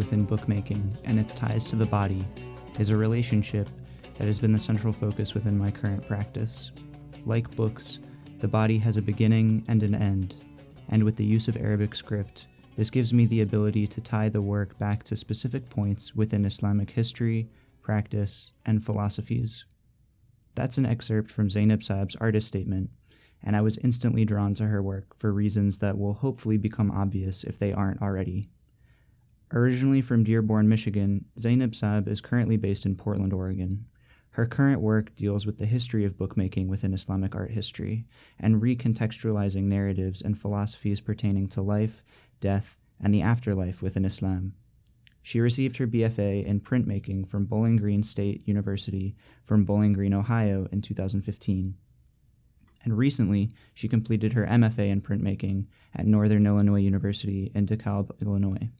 Within bookmaking and its ties to the body is a relationship that has been the central focus within my current practice. Like books, the body has a beginning and an end, and with the use of Arabic script, this gives me the ability to tie the work back to specific points within Islamic history, practice, and philosophies. That's an excerpt from Zeinab Saab's artist statement, and I was instantly drawn to her work for reasons that will hopefully become obvious if they aren't already. Originally from Dearborn, Michigan, Zeinab Saab is currently based in Portland, Oregon. Her current work deals with the history of bookmaking within Islamic art history and recontextualizing narratives and philosophies pertaining to life, death, and the afterlife within Islam. She received her BFA in printmaking from Bowling Green State University from Bowling Green, Ohio in 2015. And recently, she completed her MFA in printmaking at Northern Illinois University in DeKalb, Illinois.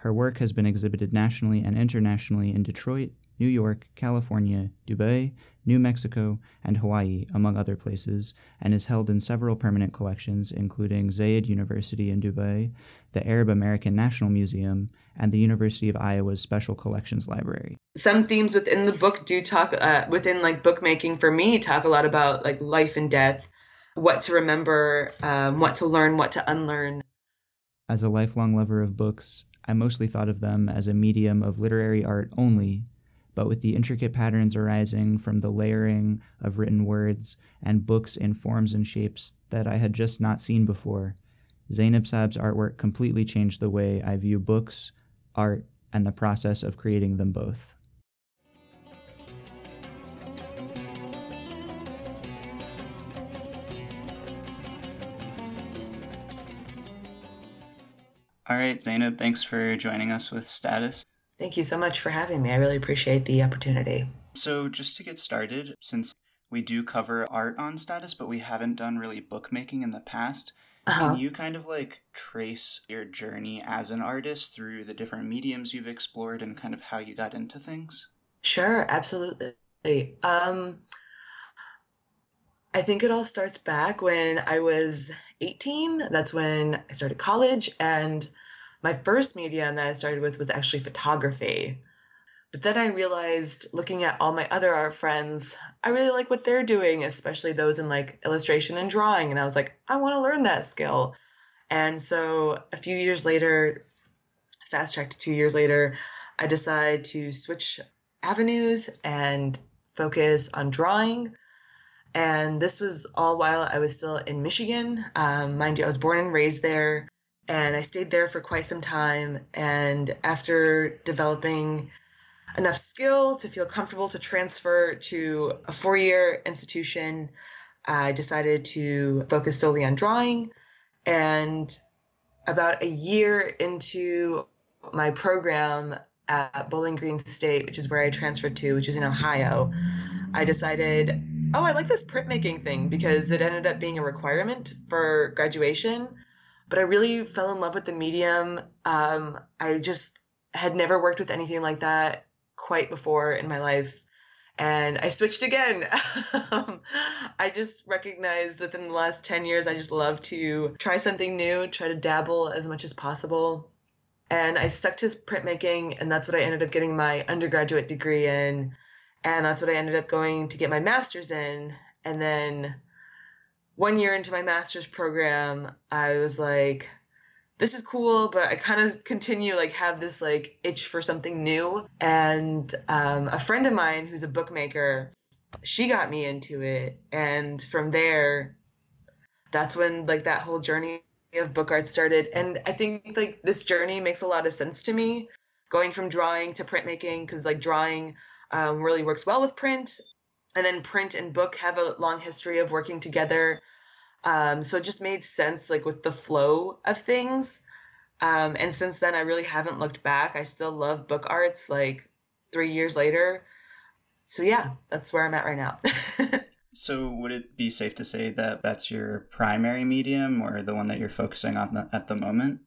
Her work has been exhibited nationally and internationally in Detroit, New York, California, Dubai, New Mexico, and Hawaii, among other places, and is held in several permanent collections, including Zayed University in Dubai, the Arab American National Museum, and the University of Iowa's Special Collections Library. Some themes within the book do talk, uh, within like bookmaking for me, talk a lot about like life and death, what to remember, um, what to learn, what to unlearn. As a lifelong lover of books, I mostly thought of them as a medium of literary art only, but with the intricate patterns arising from the layering of written words and books in forms and shapes that I had just not seen before, Zeinab Saab's artwork completely changed the way I view books, art, and the process of creating them both. All right, Zeinab, thanks for joining us with Status. Thank you so much for having me. I really appreciate the opportunity. So, just to get started, since we do cover art on Status, but we haven't done really bookmaking in the past, uh-huh. can you kind of like trace your journey as an artist through the different mediums you've explored and kind of how you got into things? Sure, absolutely. Um, I think it all starts back when I was 18. That's when I started college and my first medium that I started with was actually photography. But then I realized looking at all my other art friends, I really like what they're doing, especially those in like illustration and drawing. And I was like, I want to learn that skill. And so a few years later, fast track two years later, I decided to switch avenues and focus on drawing. And this was all while I was still in Michigan. Um, mind you, I was born and raised there and I stayed there for quite some time. And after developing enough skill to feel comfortable to transfer to a four year institution, I decided to focus solely on drawing. And about a year into my program at Bowling Green State, which is where I transferred to, which is in Ohio, I decided, oh, I like this printmaking thing because it ended up being a requirement for graduation but I really fell in love with the medium. Um, I just had never worked with anything like that quite before in my life. And I switched again. um, I just recognized within the last 10 years, I just love to try something new, try to dabble as much as possible. And I stuck to printmaking, and that's what I ended up getting my undergraduate degree in. And that's what I ended up going to get my master's in. And then one year into my master's program, I was like, this is cool, but I kind of continue like have this like itch for something new. And um, a friend of mine who's a bookmaker, she got me into it, and from there, that's when like that whole journey of book art started. And I think like this journey makes a lot of sense to me, going from drawing to printmaking, because like drawing um, really works well with print, and then print and book have a long history of working together. Um, so it just made sense like with the flow of things. Um, and since then i really haven't looked back. I still love book arts like three years later. So yeah that's where i'm at right now. So would it be safe to say that that's your primary medium or the one that you're focusing on the, at the moment?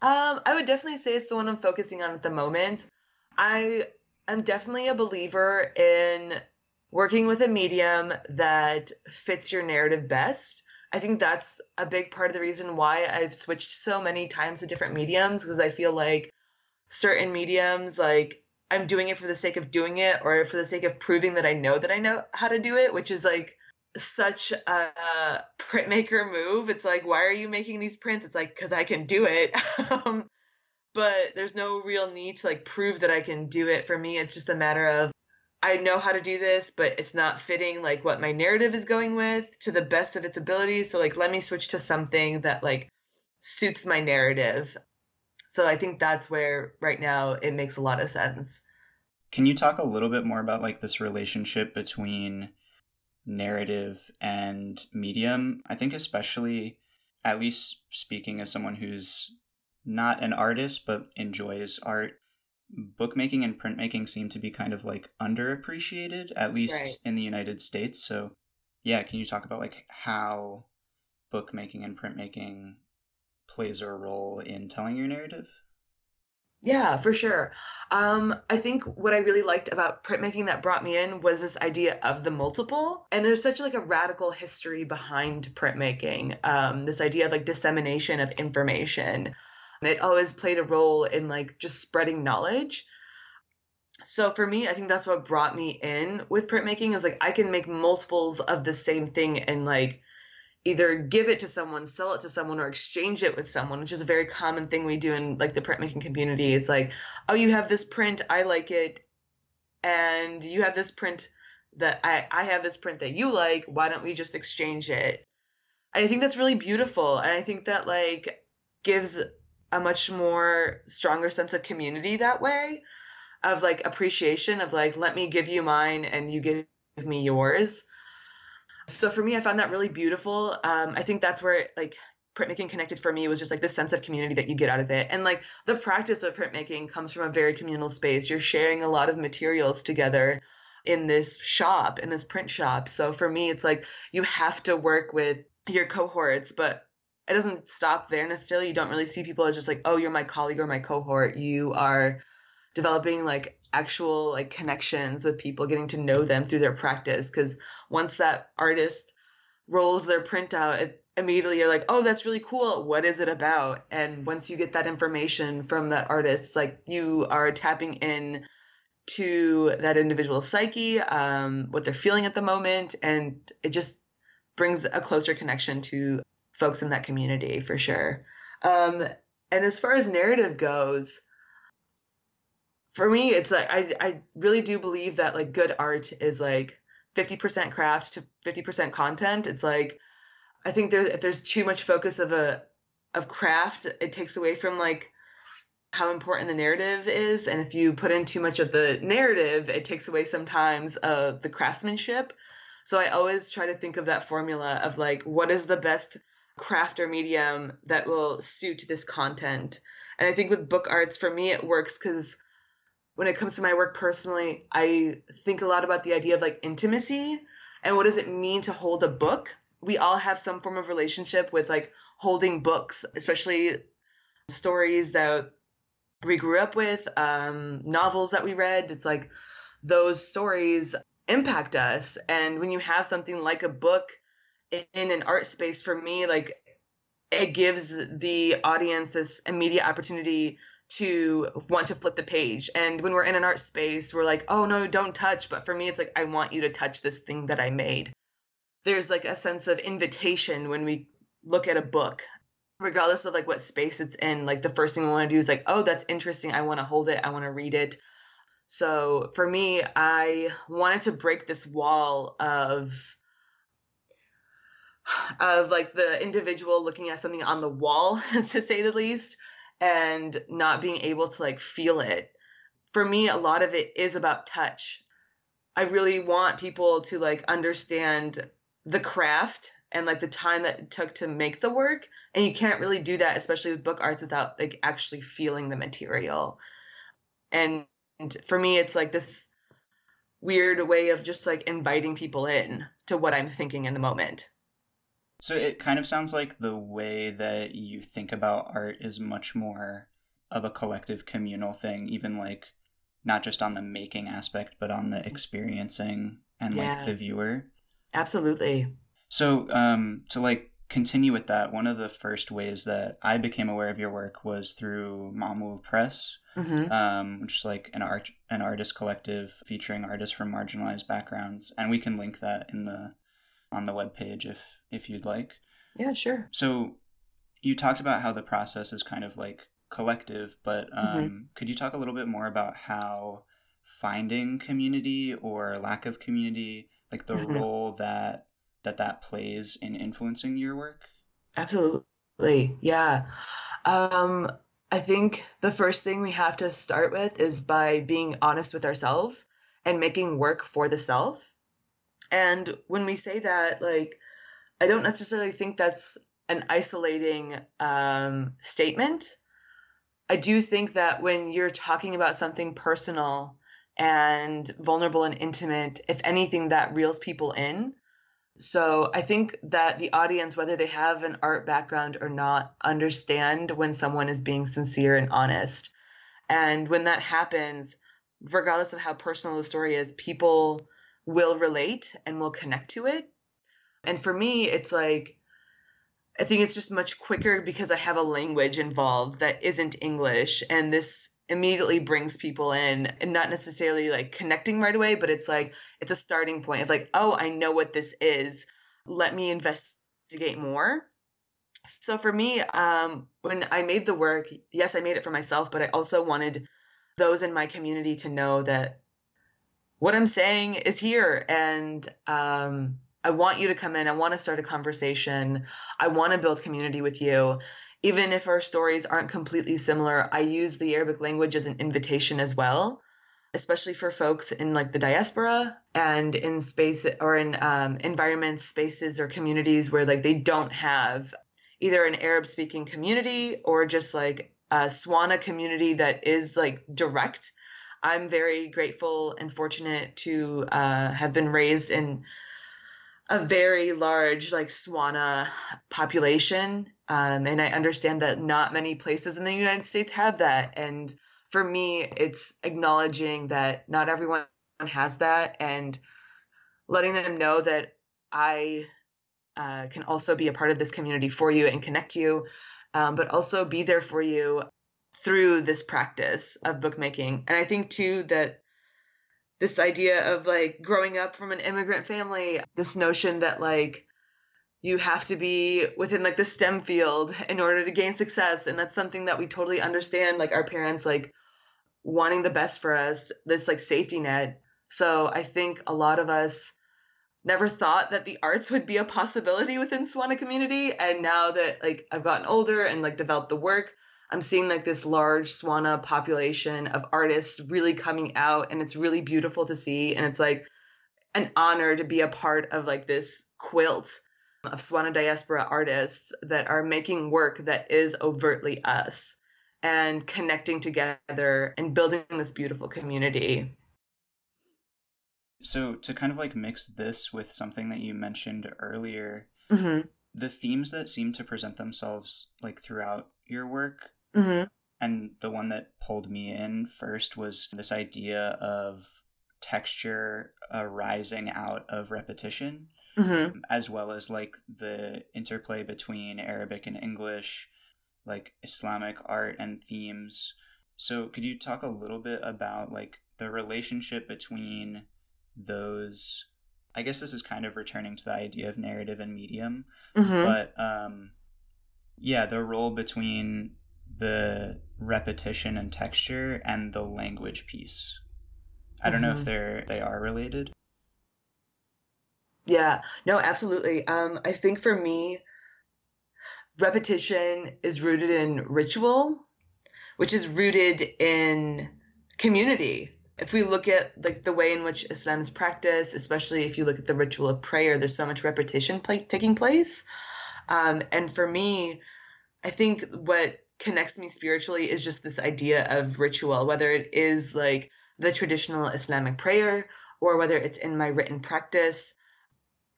Um, i would definitely say it's the one i'm focusing on at the moment. I am definitely a believer in working with a medium that fits your narrative best I think that's a big part of the reason why I've switched so many times to different mediums because I feel like certain mediums, like I'm doing it for the sake of doing it or for the sake of proving that I know that I know how to do it, which is like such a printmaker move. It's like, why are you making these prints? It's like, because I can do it. um, but there's no real need to like prove that I can do it. For me, it's just a matter of I know how to do this, but it's not fitting like what my narrative is going with to the best of its abilities. So like let me switch to something that like suits my narrative. So I think that's where right now it makes a lot of sense. Can you talk a little bit more about like this relationship between narrative and medium? I think especially at least speaking as someone who's not an artist but enjoys art bookmaking and printmaking seem to be kind of like underappreciated, at least right. in the United States. So, yeah, can you talk about like how bookmaking and printmaking plays a role in telling your narrative? Yeah, for sure. Um, I think what I really liked about printmaking that brought me in was this idea of the multiple. And there's such like a radical history behind printmaking. Um, this idea of like dissemination of information. It always played a role in like just spreading knowledge. So for me, I think that's what brought me in with printmaking is like I can make multiples of the same thing and like either give it to someone, sell it to someone, or exchange it with someone, which is a very common thing we do in like the printmaking community. It's like, oh, you have this print, I like it, and you have this print that I, I have this print that you like. Why don't we just exchange it? And I think that's really beautiful. And I think that like gives a much more stronger sense of community that way of like appreciation of like let me give you mine and you give me yours. So for me i found that really beautiful. Um, i think that's where like printmaking connected for me was just like the sense of community that you get out of it. And like the practice of printmaking comes from a very communal space. You're sharing a lot of materials together in this shop in this print shop. So for me it's like you have to work with your cohorts but it doesn't stop there necessarily. You don't really see people as just like, oh, you're my colleague or my cohort. You are developing like actual like connections with people, getting to know them through their practice. Because once that artist rolls their print out, it, immediately you're like, oh, that's really cool. What is it about? And once you get that information from that artist, like you are tapping in to that individual psyche, um, what they're feeling at the moment, and it just brings a closer connection to folks in that community for sure. Um, and as far as narrative goes, for me, it's like I I really do believe that like good art is like fifty percent craft to fifty percent content. It's like I think there's if there's too much focus of a of craft, it takes away from like how important the narrative is, and if you put in too much of the narrative, it takes away sometimes of the craftsmanship. So I always try to think of that formula of like what is the best craft or medium that will suit this content. And I think with book arts, for me, it works because when it comes to my work personally, I think a lot about the idea of like intimacy and what does it mean to hold a book. We all have some form of relationship with like holding books, especially stories that we grew up with, um, novels that we read. It's like those stories impact us. And when you have something like a book in an art space for me like it gives the audience this immediate opportunity to want to flip the page. And when we're in an art space we're like oh no don't touch. But for me it's like i want you to touch this thing that i made. There's like a sense of invitation when we look at a book. Regardless of like what space it's in like the first thing we want to do is like oh that's interesting. I want to hold it. I want to read it. So for me i wanted to break this wall of of like the individual looking at something on the wall to say the least and not being able to like feel it. For me a lot of it is about touch. I really want people to like understand the craft and like the time that it took to make the work and you can't really do that especially with book arts without like actually feeling the material. And for me it's like this weird way of just like inviting people in to what i'm thinking in the moment so it kind of sounds like the way that you think about art is much more of a collective communal thing, even like not just on the making aspect, but on the experiencing and yeah. like the viewer. Absolutely. So, um, to like continue with that, one of the first ways that I became aware of your work was through Maamoul Press, mm-hmm. um, which is like an art an artist collective featuring artists from marginalized backgrounds, and we can link that in the on the web page if if you'd like. Yeah, sure. So you talked about how the process is kind of like collective, but mm-hmm. um, mm-hmm. could you talk a little bit more about how finding community or lack of community, like the mm-hmm. role that that that plays in influencing your work? Absolutely, yeah. Um, I think the first thing we have to start with is by being honest with ourselves and making work for the self. And when we say that, like, I don't necessarily think that's an isolating um, statement. I do think that when you're talking about something personal and vulnerable and intimate, if anything, that reels people in. So I think that the audience, whether they have an art background or not, understand when someone is being sincere and honest. And when that happens, regardless of how personal the story is, people will relate and will connect to it. And for me, it's like, I think it's just much quicker because I have a language involved that isn't English. And this immediately brings people in and not necessarily like connecting right away, but it's like, it's a starting point of like, oh, I know what this is. Let me investigate more. So for me, um, when I made the work, yes, I made it for myself, but I also wanted those in my community to know that what I'm saying is here. And um, I want you to come in. I want to start a conversation. I want to build community with you even if our stories aren't completely similar, I use the Arabic language as an invitation as well, especially for folks in like the diaspora and in space or in um, environments, spaces, or communities where like they don't have either an Arab speaking community or just like a Swana community that is like direct. I'm very grateful and fortunate to uh, have been raised in a very large like Swana population. Um, and I understand that not many places in the United States have that. And for me, it's acknowledging that not everyone has that and letting them know that I uh, can also be a part of this community for you and connect you, um, but also be there for you through this practice of bookmaking. And I think too that this idea of like growing up from an immigrant family, this notion that like you have to be within like the STEM field in order to gain success. And that's something that we totally understand, like our parents like wanting the best for us, this like safety net. So I think a lot of us never thought that the arts would be a possibility within Swana community. And now that like I've gotten older and like developed the work, I'm seeing like this large Swana population of artists really coming out, and it's really beautiful to see. And it's like an honor to be a part of like this quilt of Swana diaspora artists that are making work that is overtly us and connecting together and building this beautiful community. So, to kind of like mix this with something that you mentioned earlier, mm-hmm. the themes that seem to present themselves like throughout your work Mm-hmm. And the one that pulled me in first was this idea of texture arising out of repetition, mm-hmm. as well as like the interplay between Arabic and English, like Islamic art and themes. So, could you talk a little bit about like the relationship between those? I guess this is kind of returning to the idea of narrative and medium, mm-hmm. but um, yeah, the role between the repetition and texture and the language piece. I don't mm-hmm. know if mm-hmm. they're they are related. Yeah, no, absolutely. Um, I think for me, repetition is rooted in ritual, which is rooted in community. If we look at like the way in which Islam is practiced, especially if you look at the ritual of prayer, there's so much repetition play- taking place. Um, and for me, I think what connects me spiritually is just this idea of ritual, whether it is like the traditional Islamic prayer or whether it's in my written practice.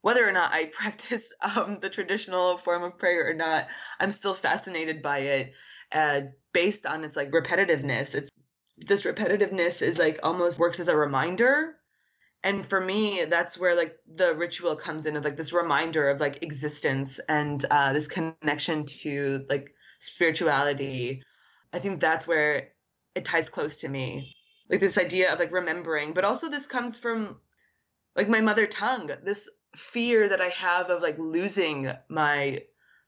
Whether or not I practice um, the traditional form of prayer or not, I'm still fascinated by it uh, based on its like repetitiveness. It's this repetitiveness is like almost works as a reminder and for me that's where like the ritual comes in of like this reminder of like existence and uh, this connection to like spirituality i think that's where it ties close to me like this idea of like remembering but also this comes from like my mother tongue this fear that i have of like losing my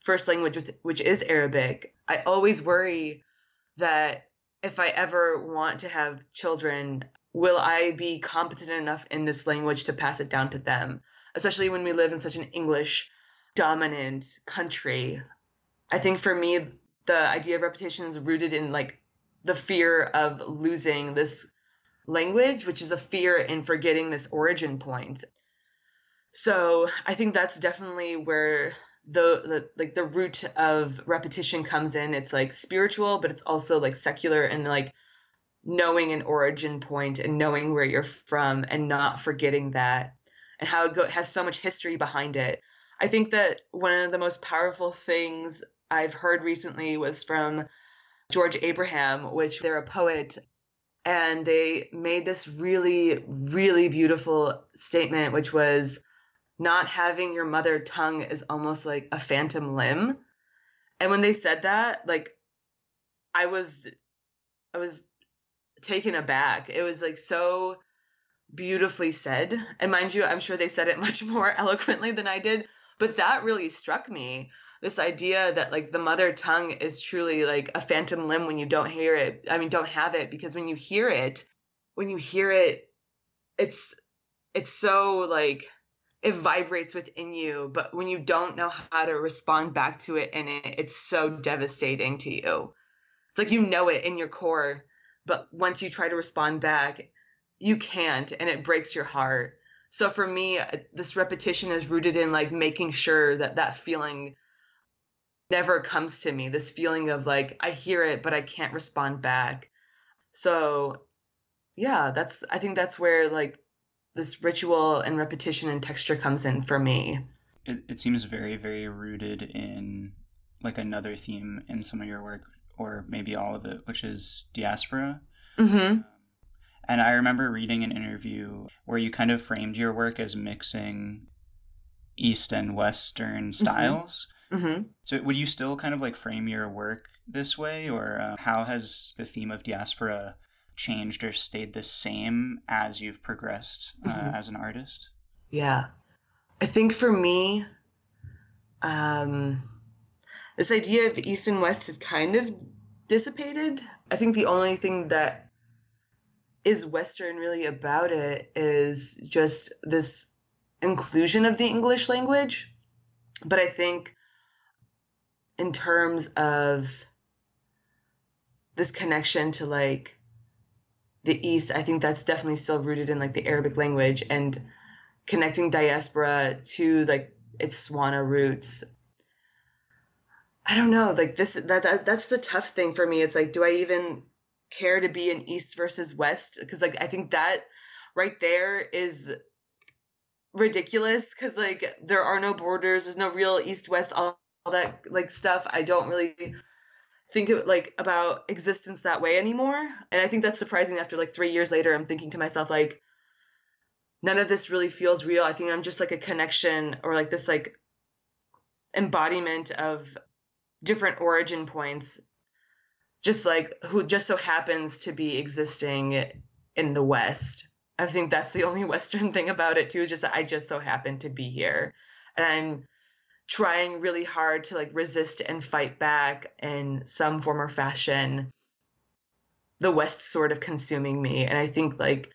first language which is arabic i always worry that if i ever want to have children will I be competent enough in this language to pass it down to them? Especially when we live in such an English dominant country. I think for me, the idea of repetition is rooted in like the fear of losing this language, which is a fear in forgetting this origin point. So I think that's definitely where the, the like the root of repetition comes in. It's like spiritual, but it's also like secular and like knowing an origin point and knowing where you're from and not forgetting that and how it go- has so much history behind it. I think that one of the most powerful things I've heard recently was from George Abraham, which they're a poet and they made this really really beautiful statement which was not having your mother tongue is almost like a phantom limb. And when they said that, like I was I was taken aback. It was like so beautifully said. And mind you, I'm sure they said it much more eloquently than I did, but that really struck me. This idea that like the mother tongue is truly like a phantom limb when you don't hear it. I mean, don't have it because when you hear it, when you hear it, it's it's so like it vibrates within you, but when you don't know how to respond back to it and it, it's so devastating to you. It's like you know it in your core, but once you try to respond back you can't and it breaks your heart so for me this repetition is rooted in like making sure that that feeling never comes to me this feeling of like i hear it but i can't respond back so yeah that's i think that's where like this ritual and repetition and texture comes in for me it, it seems very very rooted in like another theme in some of your work or maybe all of it, which is diaspora. Mm-hmm. And I remember reading an interview where you kind of framed your work as mixing East and Western mm-hmm. styles. Mm-hmm. So, would you still kind of like frame your work this way, or uh, how has the theme of diaspora changed or stayed the same as you've progressed uh, mm-hmm. as an artist? Yeah, I think for me, um, this idea of East and West has kind of dissipated. I think the only thing that is Western really about it is just this inclusion of the English language. But I think in terms of this connection to like the East, I think that's definitely still rooted in like the Arabic language and connecting diaspora to like its Swana roots I don't know, like this that, that that's the tough thing for me. It's like, do I even care to be an East versus West? Because like I think that right there is ridiculous because like there are no borders, there's no real East West, all, all that like stuff. I don't really think of like about existence that way anymore. And I think that's surprising after like three years later, I'm thinking to myself, like, none of this really feels real. I think I'm just like a connection or like this like embodiment of different origin points just like who just so happens to be existing in the west. I think that's the only western thing about it too just i just so happen to be here. And i'm trying really hard to like resist and fight back in some form or fashion. The west sort of consuming me. And i think like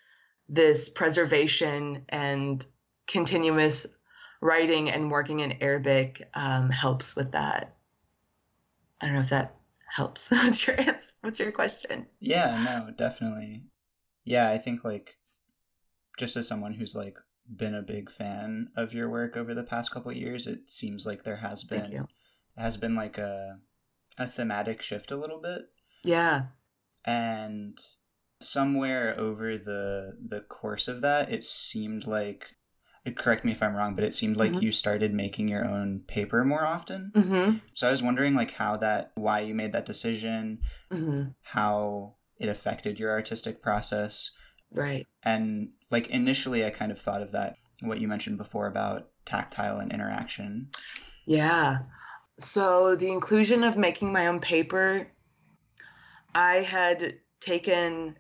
this preservation and continuous writing and working in arabic um, helps with that. I don't know if that helps with your answer, with your question. Yeah, no, definitely. Yeah, I think like just as someone who's like been a big fan of your work over the past couple years, it seems like there has been has been like a a thematic shift a little bit. Yeah. And somewhere over the the course of that, it seemed like correct me if I'm wrong, but it seemed like mm-hmm. you started making your own paper more often. Mm-hmm. So I was wondering, like, how that, why you made that decision, mm-hmm. how it affected your artistic process, Right. And like initially, I kind of thought of that, what you mentioned before about tactile and interaction. Yeah. So the inclusion of making my own paper, I had taken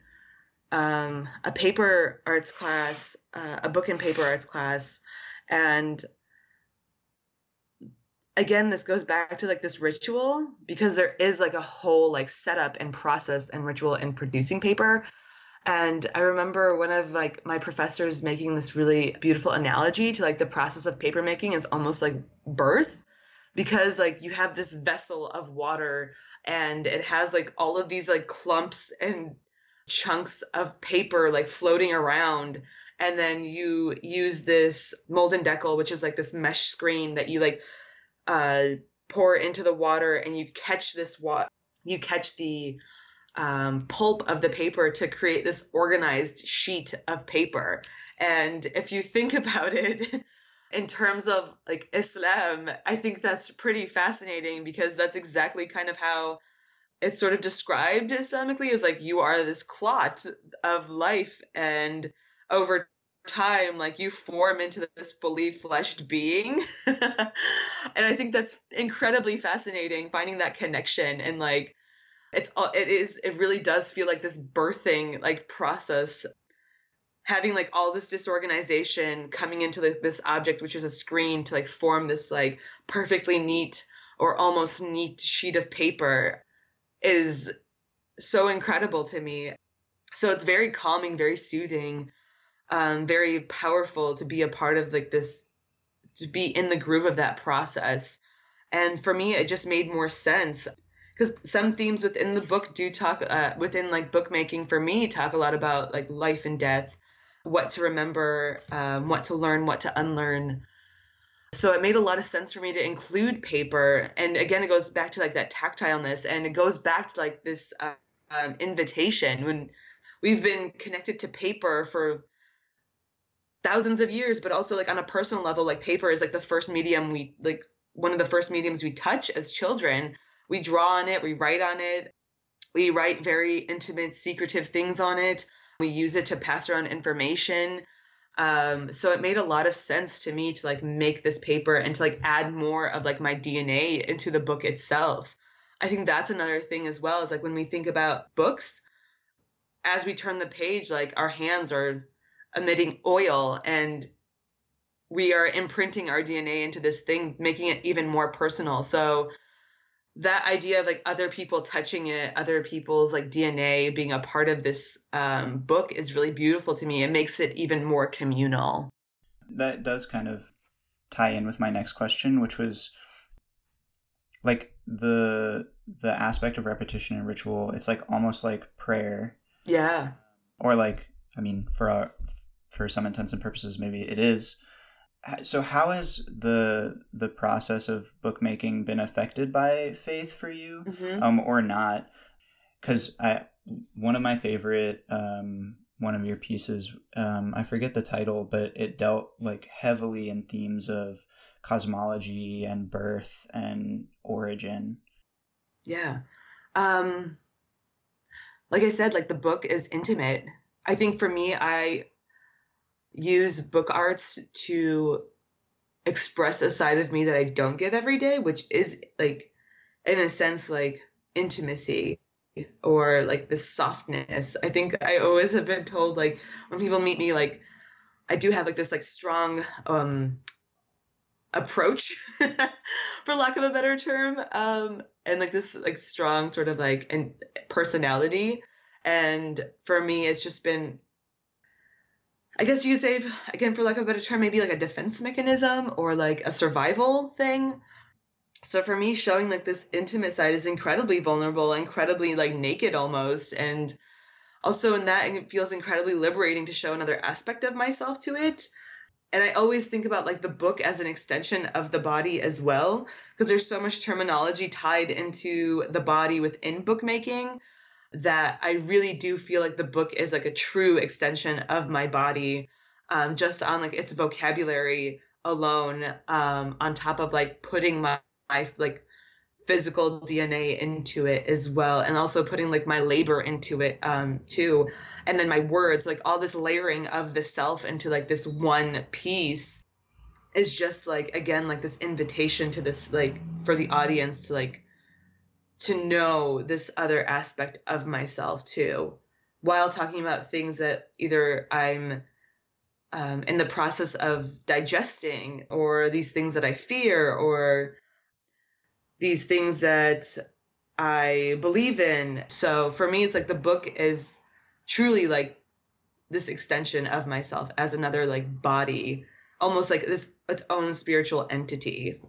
um, a paper arts class, uh, a book and paper arts class, and again this goes back to like this ritual because there is like a whole like setup and process and ritual in producing paper. And i remember one of like my professors making this really beautiful analogy to like the process of paper making is almost like birth because like you have this vessel of water and it has like all of these like clumps and chunks of paper like floating around and then you use this mold and deckle which is like this mesh screen that you like uh, pour into the water and you catch this water you catch the um, pulp of the paper to create this organized sheet of paper. And if you think about it in terms of like islam i think that's pretty fascinating because that's exactly kind of how it's sort of described islamically as like you are this clot of life and over time like you form into this fully fleshed being. And i think that's incredibly fascinating finding that connection and like it's it is it really does feel like this birthing like process having like all this disorganization coming into the, this object which is a screen to like form this like perfectly neat or almost neat sheet of paper is so incredible to me. So it's very calming very soothing um, very powerful to be a part of like this to be in the groove of that process. And for me it just made more sense because some themes within the book do talk uh, within like bookmaking for me talk a lot about like life and death what to remember um, what to learn what to unlearn so it made a lot of sense for me to include paper. And again it goes back to like that tactileness and it goes back to like this uh, um, invitation. When we've been connected to paper for thousands of years but also like on a personal level like paper is like the first medium we like one of the first mediums we touch as children. We draw on it we write on it. We write very intimate secretive things on it. We use it to pass around information um, so it made a lot of sense to me to like make this paper and to like add more of like my dna into the book itself i think that's another thing as well is like when we think about books as we turn the page like our hands are emitting oil and we are imprinting our DNA into this thing, making it even more personal. So that idea of like other people touching it, other people's like DNA being a part of this um, book is really beautiful to me. It makes it even more communal. That does kind of tie in with my next question, which was like the the aspect of repetition and ritual. It's like almost like prayer. Yeah. Or like I mean, for our for some intents and purposes, maybe it is. So, how has the the process of bookmaking been affected by faith for you, mm-hmm. um, or not? Because I one of my favorite um, one of your pieces, um, I forget the title, but it dealt like heavily in themes of cosmology and birth and origin. Yeah. Um like I said, like the book is intimate. I think for me, I use book arts to express a side of me that I don't give every day, which is like, in a sense, like intimacy or like this softness. I think I always have been told, like, when people meet me, like, I do have like this like strong um approach for lack of a better term um and like this like strong sort of like and personality and for me it's just been I guess you say, again, for lack of a better term, maybe like a defense mechanism or like a survival thing. So for me, showing like this intimate side is incredibly vulnerable, incredibly like naked almost. And also in that, it feels incredibly liberating to show another aspect of myself to it. And I always think about like the book as an extension of the body as well, because there's so much terminology tied into the body within bookmaking that I really do feel like the book is like a true extension of my body, um, just on like its vocabulary alone, um, on top of like putting my, my like physical DNA into it as well, and also putting like my labor into it um, too, and then my words, like all this layering of the self into like this one piece is just like again like this invitation to this like for the audience to like to know this other aspect of myself too while talking about things that either i'm um, in the process of digesting or these things that i fear or these things that i believe in. So for me it's like the book is truly like this extension of myself as another like body almost like this its own spiritual entity.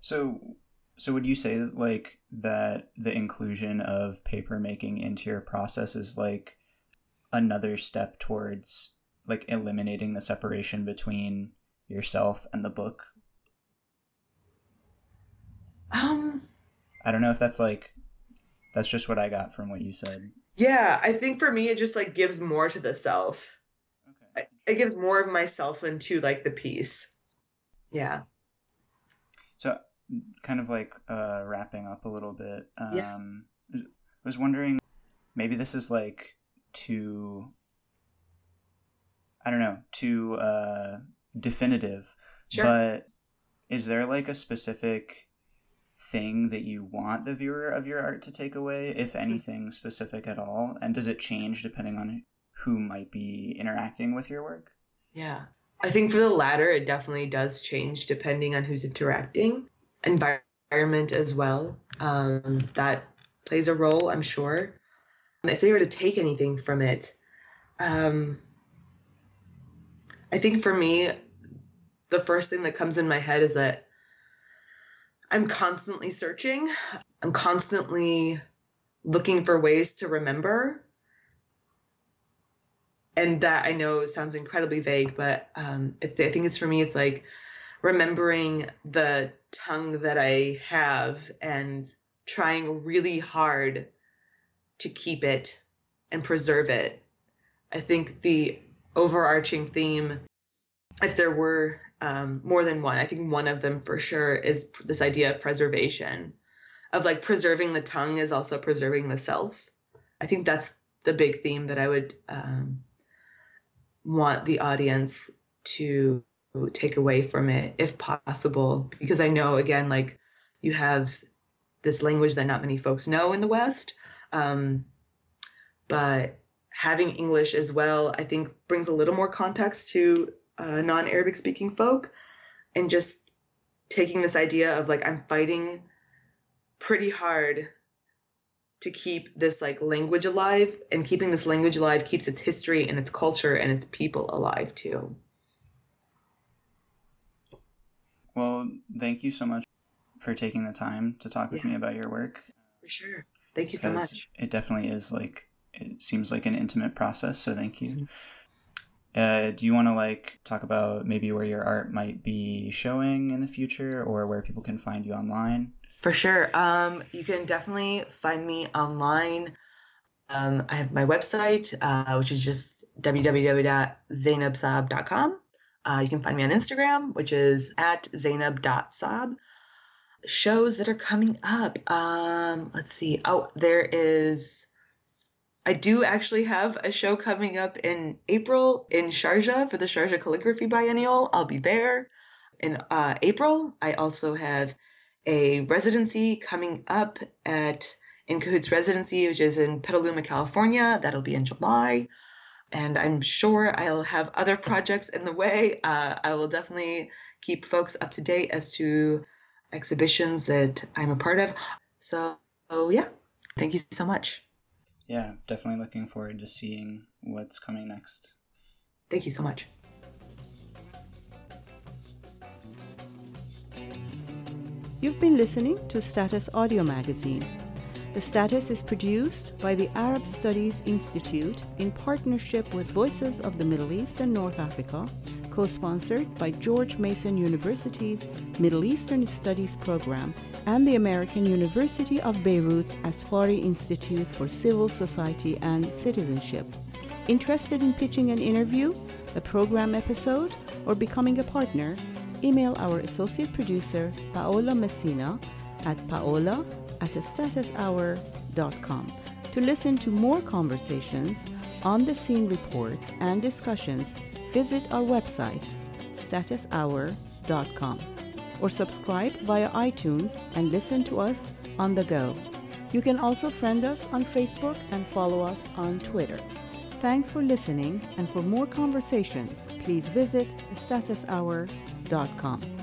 So so would you say that like that the inclusion of paper making into your process is like another step towards like eliminating the separation between yourself and the book? Um I don't know if that's like that's just what I got from what you said. Yeah, I think for me it just like gives more to the self. Okay. It gives more of myself into like the piece. Yeah. So kind of like uh, wrapping up a little bit. Um, yeah. I was wondering, maybe this is like too, I don't know, too uh, definitive. Sure. But is there like a specific thing that you want the viewer of your art to take away, if mm-hmm. anything specific at all? And does it change depending on who might be interacting with your work? Yeah. I think for the latter, it definitely does change depending on who's interacting environment as well. Um, that plays a role, I'm sure. If they were to take anything from it, um, I think for me, the first thing that comes in my head is that I'm constantly searching. I'm constantly looking for ways to remember. And that I know sounds incredibly vague, but um, it's, I think it's for me, it's like remembering the tongue that I have and trying really hard to keep it and preserve it. I think the overarching theme, if there were um, more than one, I think one of them for sure is this idea of preservation, of like preserving the tongue is also preserving the self. I think that's the big theme that I would um, want the audience to take away from it if possible because i know again like you have this language that not many folks know in the west um, but having english as well i think brings a little more context to uh, non-arabic speaking folk and just taking this idea of like i'm fighting pretty hard to keep this like language alive and keeping this language alive keeps its history and its culture and its people alive too Well, thank you so much for taking the time to talk with yeah. me about your work. For sure. Thank you so much. It definitely is like it seems like an intimate process, so thank you. Mm-hmm. Uh, do you want to like talk about maybe where your art might be showing in the future or where people can find you online? For sure. Um, you can definitely find me online. Um, I have my website, uh, which is just www.zainabsaab.com. Uh, you can find me on Instagram, which is at zainab.saab. Shows that are coming up. Um, let's see. Oh, there is. I do actually have a show coming up in April in Sharjah for the Sharjah Calligraphy Biennial. I'll be there in uh, April. I also have a residency coming up at in Cahoots Residency, which is in Petaluma, California. That'll be in July and I'm sure I'll have other projects in the way. Uh, I will definitely keep folks up to date as to exhibitions that I'm a part of. So, oh, yeah, thank you so much. Yeah, definitely looking forward to seeing what's coming next. Thank you so much. You've been listening to Status Audio Magazine the status is produced by the Arab Studies Institute in partnership with Voices of the Middle East and North Africa, co sponsored by George Mason University's Middle Eastern Studies program and the American University of Beirut's Asfari Institute for Civil Society and Citizenship. Interested in pitching an interview, a program episode, or becoming a partner? email our associate producer, Paola Messina, at paola at statushour.com to listen to more conversations, on the scene reports, and discussions. Visit our website, statushour.com, or subscribe via iTunes and listen to us on the go. You can also friend us on Facebook and follow us on Twitter. Thanks for listening, and for more conversations, please visit statushour.com.